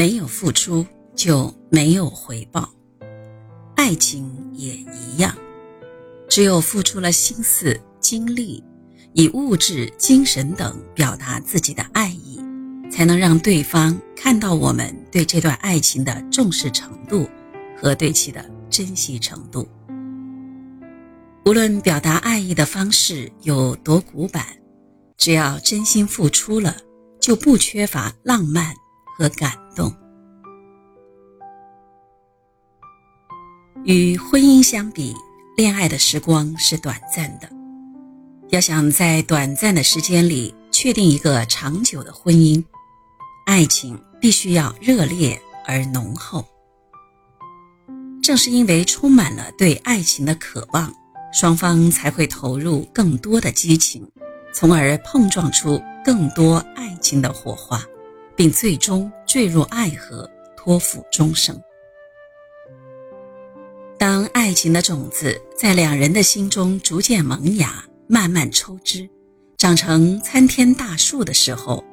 没有付出就没有回报，爱情也一样。只有付出了心思、精力，以物质、精神等表达自己的爱意，才能让对方看到我们对这段爱情的重视程度和对其的珍惜程度。无论表达爱意的方式有多古板，只要真心付出了，就不缺乏浪漫和感动。与婚姻相比。恋爱的时光是短暂的，要想在短暂的时间里确定一个长久的婚姻，爱情必须要热烈而浓厚。正是因为充满了对爱情的渴望，双方才会投入更多的激情，从而碰撞出更多爱情的火花，并最终坠入爱河，托付终生。当爱情的种子在两人的心中逐渐萌芽、慢慢抽枝，长成参天大树的时候，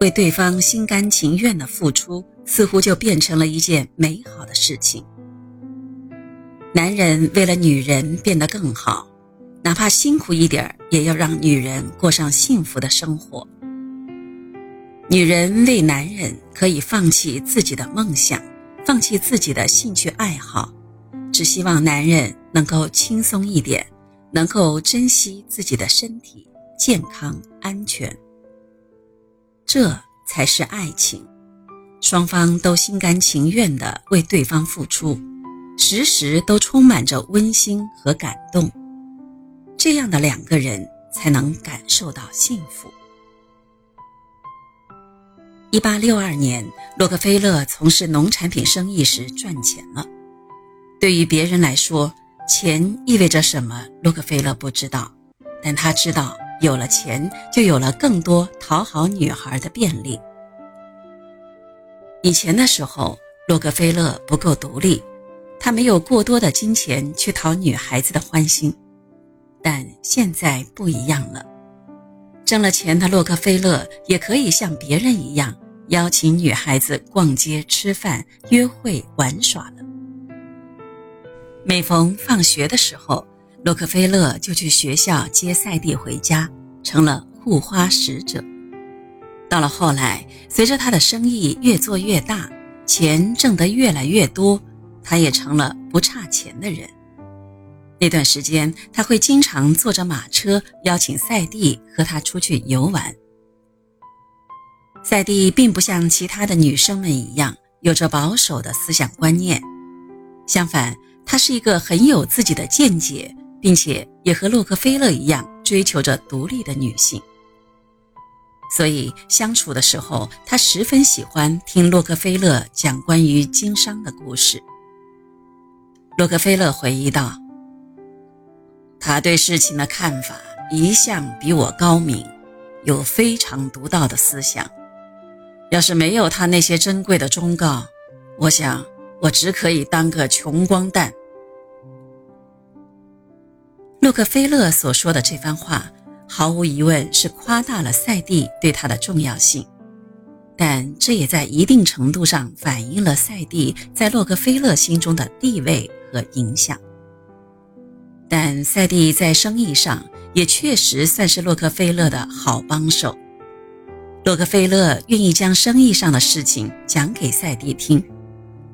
为对方心甘情愿的付出，似乎就变成了一件美好的事情。男人为了女人变得更好，哪怕辛苦一点也要让女人过上幸福的生活。女人为男人可以放弃自己的梦想，放弃自己的兴趣爱好。只希望男人能够轻松一点，能够珍惜自己的身体健康安全。这才是爱情，双方都心甘情愿地为对方付出，时时都充满着温馨和感动。这样的两个人才能感受到幸福。一八六二年，洛克菲勒从事农产品生意时赚钱了。对于别人来说，钱意味着什么？洛克菲勒不知道，但他知道，有了钱就有了更多讨好女孩的便利。以前的时候，洛克菲勒不够独立，他没有过多的金钱去讨女孩子的欢心。但现在不一样了，挣了钱的洛克菲勒也可以像别人一样邀请女孩子逛街、吃饭、约会、玩耍了。每逢放学的时候，洛克菲勒就去学校接赛蒂回家，成了护花使者。到了后来，随着他的生意越做越大，钱挣得越来越多，他也成了不差钱的人。那段时间，他会经常坐着马车邀请赛蒂和他出去游玩。赛蒂并不像其他的女生们一样有着保守的思想观念，相反。她是一个很有自己的见解，并且也和洛克菲勒一样追求着独立的女性。所以相处的时候，她十分喜欢听洛克菲勒讲关于经商的故事。洛克菲勒回忆道：“他对事情的看法一向比我高明，有非常独到的思想。要是没有他那些珍贵的忠告，我想。”我只可以当个穷光蛋。洛克菲勒所说的这番话，毫无疑问是夸大了赛蒂对他的重要性，但这也在一定程度上反映了赛蒂在洛克菲勒心中的地位和影响。但赛蒂在生意上也确实算是洛克菲勒的好帮手。洛克菲勒愿意将生意上的事情讲给赛蒂听。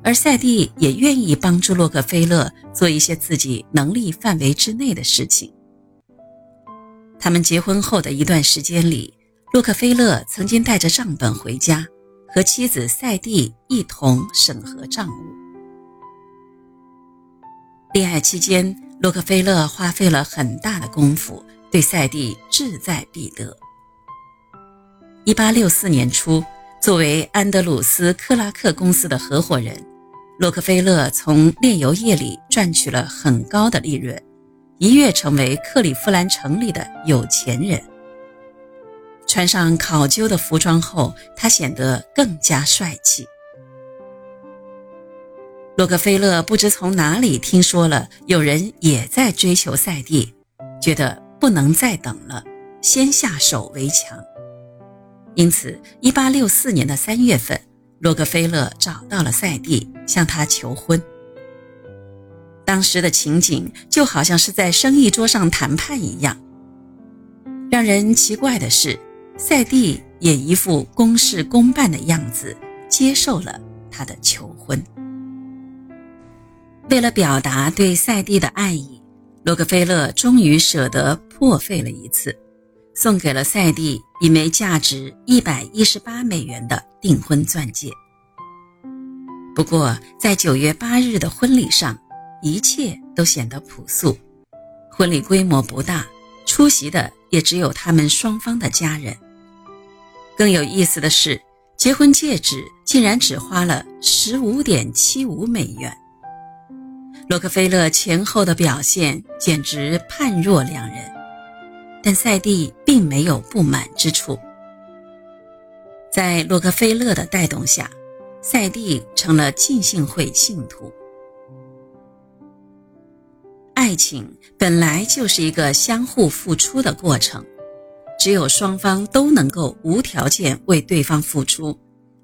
而赛蒂也愿意帮助洛克菲勒做一些自己能力范围之内的事情。他们结婚后的一段时间里，洛克菲勒曾经带着账本回家，和妻子赛蒂一同审核账务。恋爱期间，洛克菲勒花费了很大的功夫，对赛蒂志在必得。一八六四年初，作为安德鲁斯克拉克公司的合伙人。洛克菲勒从炼油业里赚取了很高的利润，一跃成为克利夫兰城里的有钱人。穿上考究的服装后，他显得更加帅气。洛克菲勒不知从哪里听说了有人也在追求赛蒂，觉得不能再等了，先下手为强。因此，1864年的3月份。洛克菲勒找到了赛蒂，向他求婚。当时的情景就好像是在生意桌上谈判一样。让人奇怪的是，赛蒂也一副公事公办的样子，接受了他的求婚。为了表达对赛蒂的爱意，洛克菲勒终于舍得破费了一次，送给了赛蒂一枚价值一百一十八美元的订婚钻戒。不过，在九月八日的婚礼上，一切都显得朴素。婚礼规模不大，出席的也只有他们双方的家人。更有意思的是，结婚戒指竟然只花了十五点七五美元。洛克菲勒前后的表现简直判若两人，但赛蒂并没有不满之处。在洛克菲勒的带动下，赛蒂成了浸信会信徒。爱情本来就是一个相互付出的过程，只有双方都能够无条件为对方付出，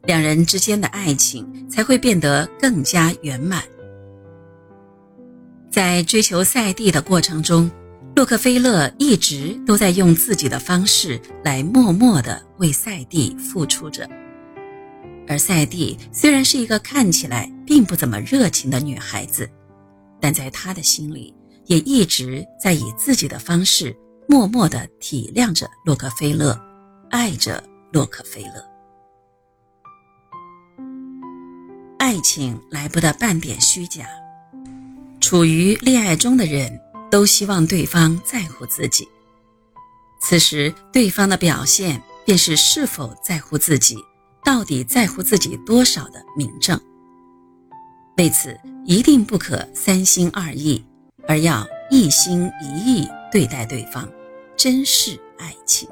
两人之间的爱情才会变得更加圆满。在追求赛蒂的过程中，洛克菲勒一直都在用自己的方式来默默地为赛蒂付出着。而赛蒂虽然是一个看起来并不怎么热情的女孩子，但在他的心里也一直在以自己的方式默默地体谅着洛克菲勒，爱着洛克菲勒。爱情来不得半点虚假。处于恋爱中的人都希望对方在乎自己，此时对方的表现便是是否在乎自己，到底在乎自己多少的明证。为此，一定不可三心二意，而要一心一意对待对方，珍视爱情。